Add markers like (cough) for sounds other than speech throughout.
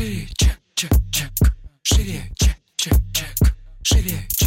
Шире, чек, чек, чек. Шире, чек, чек,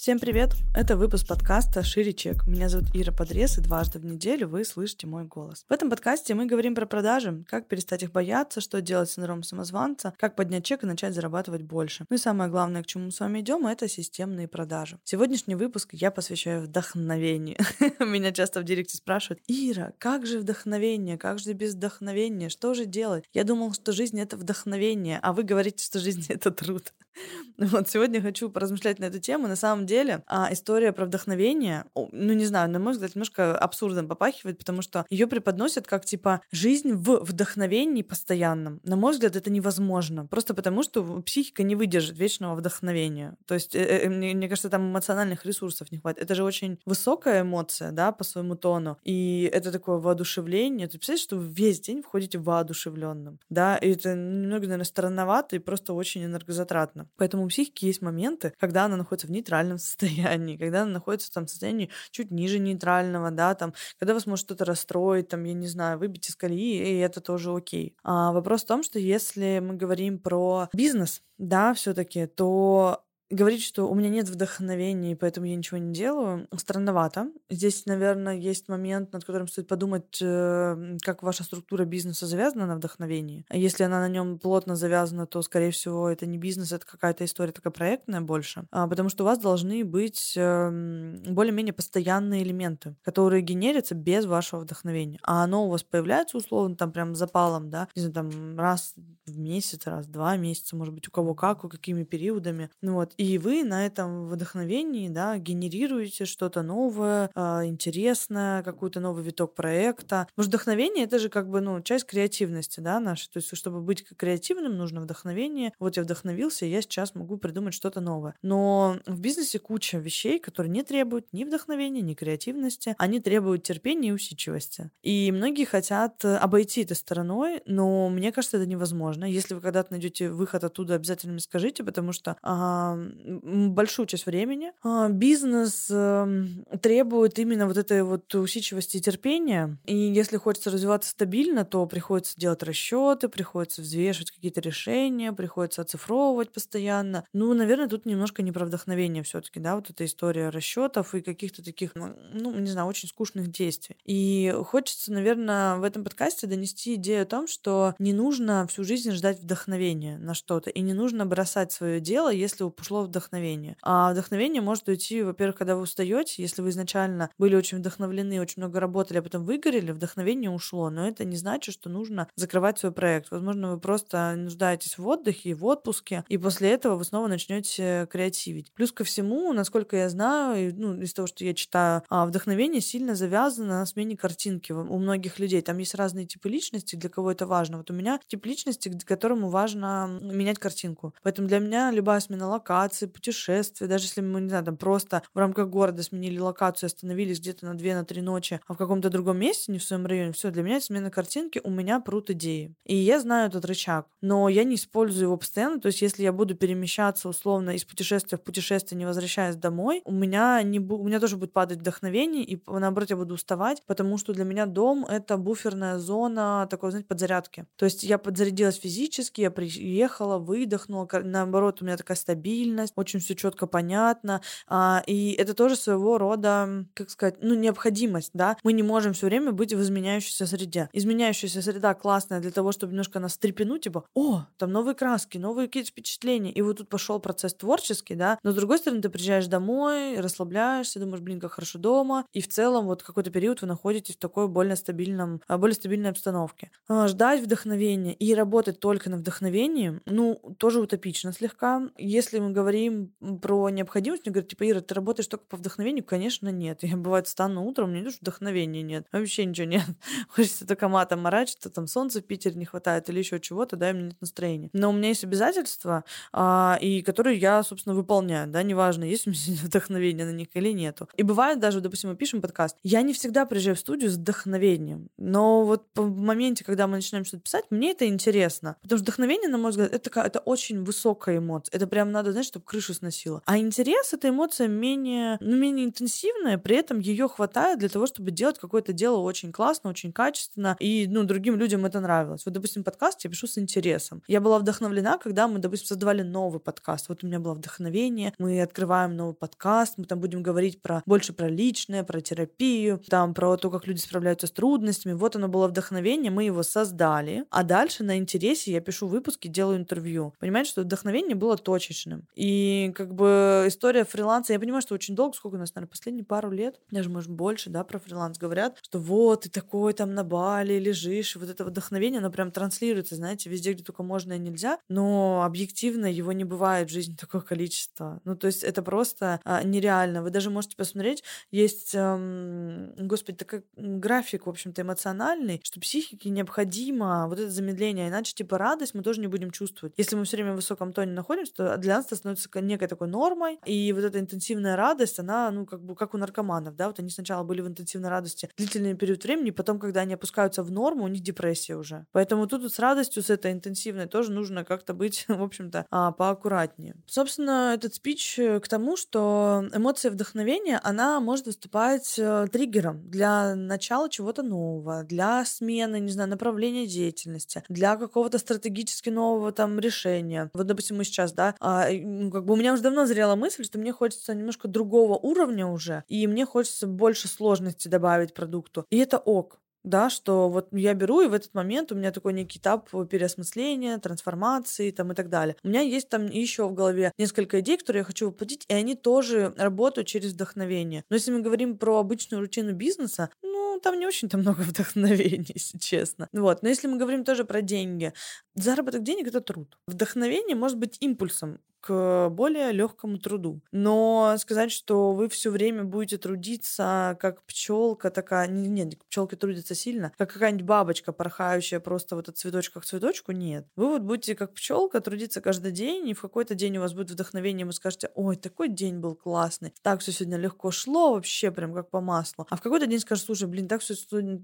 Всем привет! Это выпуск подкаста «Шире чек». Меня зовут Ира Подрез, и дважды в неделю вы слышите мой голос. В этом подкасте мы говорим про продажи, как перестать их бояться, что делать с синдромом самозванца, как поднять чек и начать зарабатывать больше. Ну и самое главное, к чему мы с вами идем, это системные продажи. Сегодняшний выпуск я посвящаю вдохновению. (laughs) Меня часто в директе спрашивают, Ира, как же вдохновение, как же без вдохновения, что же делать? Я думал, что жизнь — это вдохновение, а вы говорите, что жизнь — это труд. (laughs) Вот сегодня хочу поразмышлять на эту тему. На самом деле, а, история про вдохновение, ну не знаю, на мой взгляд, немножко абсурдом попахивает, потому что ее преподносят как типа жизнь в вдохновении постоянном. На мой взгляд, это невозможно. Просто потому, что психика не выдержит вечного вдохновения. То есть, э, э, мне, мне кажется, там эмоциональных ресурсов не хватит. Это же очень высокая эмоция, да, по своему тону. И это такое воодушевление. Ты представляешь, что вы весь день входите воодушевленным, да, и это немного, наверное, странновато и просто очень энергозатратно. Поэтому у психики есть моменты, когда она находится в нейтральном состоянии, когда она находится там состоянии чуть ниже нейтрального, да, там, когда вас может что-то расстроить, там, я не знаю, выбить из колеи, и это тоже окей. А вопрос в том, что если мы говорим про бизнес, да, все-таки, то Говорить, что у меня нет вдохновения, и поэтому я ничего не делаю, странновато. Здесь, наверное, есть момент, над которым стоит подумать, э, как ваша структура бизнеса завязана на вдохновении. Если она на нем плотно завязана, то, скорее всего, это не бизнес, это какая-то история такая проектная больше. А, потому что у вас должны быть эм, более-менее постоянные элементы, которые генерятся без вашего вдохновения. А оно у вас появляется, условно, там прям запалом, да, не знаю, там раз в месяц, раз в два месяца, может быть, у кого как, у какими периодами. Ну вот. И вы на этом вдохновении, да, генерируете что-то новое, э, интересное, какой-то новый виток проекта. Потому что вдохновение — это же как бы, ну, часть креативности, да, нашей. То есть, чтобы быть креативным, нужно вдохновение. Вот я вдохновился, я сейчас могу придумать что-то новое. Но в бизнесе куча вещей, которые не требуют ни вдохновения, ни креативности. Они требуют терпения и усидчивости. И многие хотят обойти это стороной, но мне кажется, это невозможно. Если вы когда-то найдете выход оттуда, обязательно мне скажите, потому что а, большую часть времени. А, бизнес эм, требует именно вот этой вот усидчивости и терпения. И если хочется развиваться стабильно, то приходится делать расчеты, приходится взвешивать какие-то решения, приходится оцифровывать постоянно. Ну, наверное, тут немножко не про вдохновение все-таки, да, вот эта история расчетов и каких-то таких, ну, не знаю, очень скучных действий. И хочется, наверное, в этом подкасте донести идею о том, что не нужно всю жизнь ждать вдохновения на что-то, и не нужно бросать свое дело, если ушло вдохновение. А вдохновение может уйти, во-первых, когда вы устаете, если вы изначально были очень вдохновлены, очень много работали, а потом выгорели, вдохновение ушло. Но это не значит, что нужно закрывать свой проект. Возможно, вы просто нуждаетесь в отдыхе, в отпуске, и после этого вы снова начнете креативить. Плюс ко всему, насколько я знаю, ну, из того, что я читаю, а, вдохновение сильно завязано на смене картинки у многих людей. Там есть разные типы личности, для кого это важно. Вот у меня тип личности, которому важно менять картинку. Поэтому для меня любая смена локации, локации, путешествия, даже если мы, не знаю, там просто в рамках города сменили локацию, остановились где-то на 2-3 на ночи, а в каком-то другом месте, не в своем районе, все, для меня смена картинки, у меня прут идеи. И я знаю этот рычаг, но я не использую его постоянно, то есть если я буду перемещаться условно из путешествия в путешествие, не возвращаясь домой, у меня, не бу- у меня тоже будет падать вдохновение, и наоборот я буду уставать, потому что для меня дом — это буферная зона такой, знаете, подзарядки. То есть я подзарядилась физически, я приехала, выдохнула, наоборот, у меня такая стабильность, ценность, очень все четко понятно. А, и это тоже своего рода, как сказать, ну, необходимость, да. Мы не можем все время быть в изменяющейся среде. Изменяющаяся среда классная для того, чтобы немножко нас стрепенуть, типа, о, там новые краски, новые какие-то впечатления. И вот тут пошел процесс творческий, да. Но с другой стороны, ты приезжаешь домой, расслабляешься, думаешь, блин, как хорошо дома. И в целом вот какой-то период вы находитесь в такой более стабильном, а, более стабильной обстановке. А, ждать вдохновения и работать только на вдохновении, ну, тоже утопично слегка. Если мы говорим говорим про необходимость, мне говорят, типа, Ира, ты работаешь только по вдохновению? Конечно, нет. Я, бывает, встану утром, меня даже вдохновения нет. Вообще ничего нет. (laughs) Хочется только матом орать, что там солнца в Питере не хватает или еще чего-то, да, и мне нет настроения. Но у меня есть обязательства, а, и которые я, собственно, выполняю, да, неважно, есть у меня (laughs) вдохновение на них или нету. И бывает даже, допустим, мы пишем подкаст, я не всегда приезжаю в студию с вдохновением, но вот в моменте, когда мы начинаем что-то писать, мне это интересно, потому что вдохновение, на мой взгляд, это, это очень высокая эмоция. Это прям надо, знаешь, чтобы крышу сносило. А интерес — это эмоция менее, ну, менее интенсивная, при этом ее хватает для того, чтобы делать какое-то дело очень классно, очень качественно, и, ну, другим людям это нравилось. Вот, допустим, подкаст я пишу с интересом. Я была вдохновлена, когда мы, допустим, создавали новый подкаст. Вот у меня было вдохновение, мы открываем новый подкаст, мы там будем говорить про больше про личное, про терапию, там про то, как люди справляются с трудностями. Вот оно было вдохновение, мы его создали, а дальше на интересе я пишу выпуски, делаю интервью. Понимаете, что вдохновение было точечным. И как бы история фриланса, я понимаю, что очень долго, сколько у нас, наверное, последние пару лет, даже, может, больше, да, про фриланс говорят, что вот, ты такой там на Бали лежишь, вот это вдохновение, оно прям транслируется, знаете, везде, где только можно и нельзя, но объективно его не бывает в жизни (laughs) такое количество. Ну, то есть это просто а, нереально. Вы даже можете посмотреть, есть, эм, господи, такой график, в общем-то, эмоциональный, что психике необходимо вот это замедление, иначе, типа, радость мы тоже не будем чувствовать. Если мы все время в высоком тоне находимся, то для нас это некой такой нормой, и вот эта интенсивная радость, она, ну, как бы, как у наркоманов, да, вот они сначала были в интенсивной радости длительный период времени, потом, когда они опускаются в норму, у них депрессия уже. Поэтому тут с радостью, с этой интенсивной тоже нужно как-то быть, (laughs) в общем-то, а, поаккуратнее. Собственно, этот спич к тому, что эмоция вдохновения, она может выступать э, триггером для начала чего-то нового, для смены, не знаю, направления деятельности, для какого-то стратегически нового там решения. Вот, допустим, мы сейчас, да, а, ну, как бы у меня уже давно зрела мысль, что мне хочется немножко другого уровня уже, и мне хочется больше сложности добавить продукту. И это ок да, что вот я беру, и в этот момент у меня такой некий этап переосмысления, трансформации там и так далее. У меня есть там еще в голове несколько идей, которые я хочу воплотить, и они тоже работают через вдохновение. Но если мы говорим про обычную рутину бизнеса, ну, там не очень-то много (laughs) вдохновения, если честно. Вот. Но если мы говорим тоже про деньги, заработок денег — это труд. Вдохновение может быть импульсом к более легкому труду. Но сказать, что вы все время будете трудиться как пчелка такая, нет, пчелки трудятся сильно, как какая-нибудь бабочка, порхающая просто вот от цветочка к цветочку, нет. Вы вот будете как пчелка трудиться каждый день, и в какой-то день у вас будет вдохновение, вы скажете, ой, такой день был классный, так все сегодня легко шло, вообще прям как по маслу. А в какой-то день скажешь, слушай, блин, так все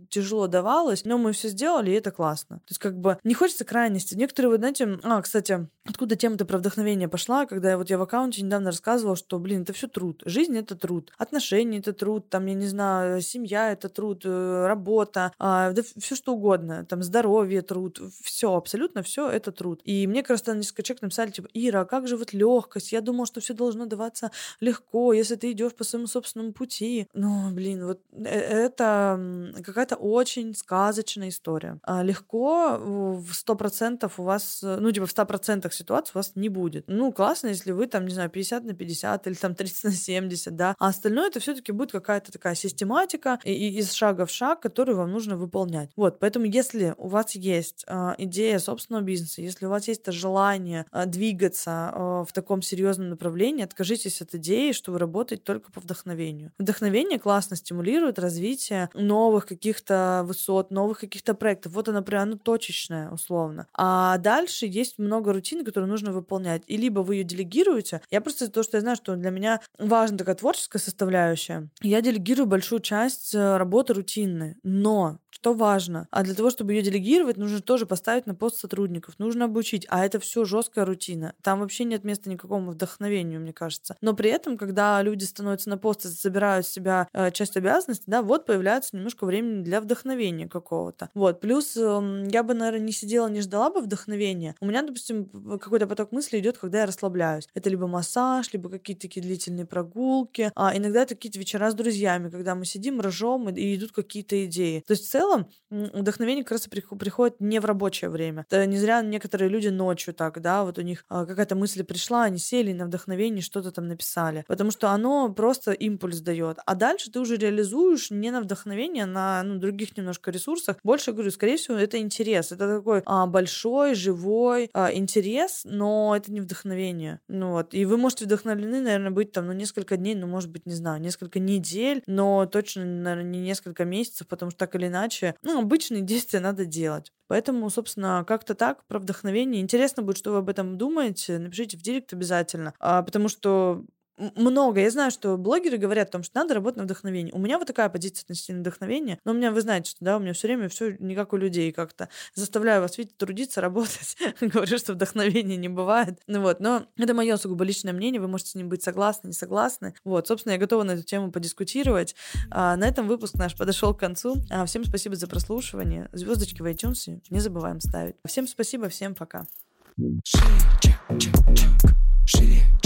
тяжело давалось, но мы все сделали, и это классно. То есть как бы не хочется крайности. Некоторые, вы знаете, а, кстати, откуда тема-то про вдохновение пошла? когда вот я в аккаунте недавно рассказывала, что, блин, это все труд. Жизнь — это труд. Отношения — это труд. Там, я не знаю, семья — это труд, э, работа, а, да все что угодно. Там здоровье — труд. Все, абсолютно все это труд. И мне как раз там несколько человек написали, типа, Ира, а как же вот легкость? Я думала, что все должно даваться легко, если ты идешь по своему собственному пути. Ну, блин, вот э, это какая-то очень сказочная история. А легко в сто процентов у вас, ну, типа в ста процентах ситуаций у вас не будет. Ну, классно, если вы там, не знаю, 50 на 50 или там 30 на 70, да. А остальное это все-таки будет какая-то такая систематика и, и из шага в шаг, которую вам нужно выполнять. Вот, поэтому если у вас есть э, идея собственного бизнеса, если у вас есть желание э, двигаться э, в таком серьезном направлении, откажитесь от идеи, что вы работаете только по вдохновению. Вдохновение классно стимулирует развитие новых каких-то высот, новых каких-то проектов. Вот оно прям, оно точечное, условно. А дальше есть много рутин, которые нужно выполнять. И либо вы ее делегируете. Я просто то, что я знаю, что для меня важна такая творческая составляющая. Я делегирую большую часть э, работы рутинной. Но что важно? А для того, чтобы ее делегировать, нужно тоже поставить на пост сотрудников, нужно обучить. А это все жесткая рутина. Там вообще нет места никакому вдохновению, мне кажется. Но при этом, когда люди становятся на пост и забирают с себя э, часть обязанностей, да, вот появляется немножко времени для вдохновения какого-то. Вот. Плюс э, я бы, наверное, не сидела, не ждала бы вдохновения. У меня, допустим, какой-то поток мысли идет, когда я расслабляюсь. Это либо массаж, либо какие-то такие длительные прогулки. А иногда это какие-то вечера с друзьями, когда мы сидим, ржем, и, и идут какие-то идеи. То есть в целом вдохновение как раз приходит не в рабочее время. Это не зря некоторые люди ночью так, да, вот у них а, какая-то мысль пришла, они сели на вдохновение что-то там написали. Потому что оно просто импульс дает. А дальше ты уже реализуешь не на вдохновение, а на ну, других немножко ресурсах. Больше, говорю, скорее всего, это интерес. Это такой а, большой, живой а, интерес, но это не вдохновение. Ну вот. И вы можете вдохновлены, наверное, быть там, ну, несколько дней, ну, может быть, не знаю, несколько недель, но точно, наверное, не несколько месяцев, потому что так или иначе, ну, обычные (laughs) действия надо делать. Поэтому, собственно, как-то так про вдохновение. Интересно будет, что вы об этом думаете. Напишите в директ обязательно. А, потому что много. Я знаю, что блогеры говорят о том, что надо работать на вдохновение. У меня вот такая позиция относительно вдохновения. Но у меня, вы знаете, что да, у меня все время все не как у людей как-то. Заставляю вас, видите, трудиться, (laughs) работать. Говорю, что вдохновения не бывает. Ну вот, но это мое сугубо личное мнение. Вы можете с ним быть согласны, не согласны. Вот, собственно, я готова на эту тему подискутировать. А, на этом выпуск наш подошел к концу. А, всем спасибо за прослушивание. Звездочки в iTunes не забываем ставить. Всем спасибо, всем пока. Шире, чек, чек, чек.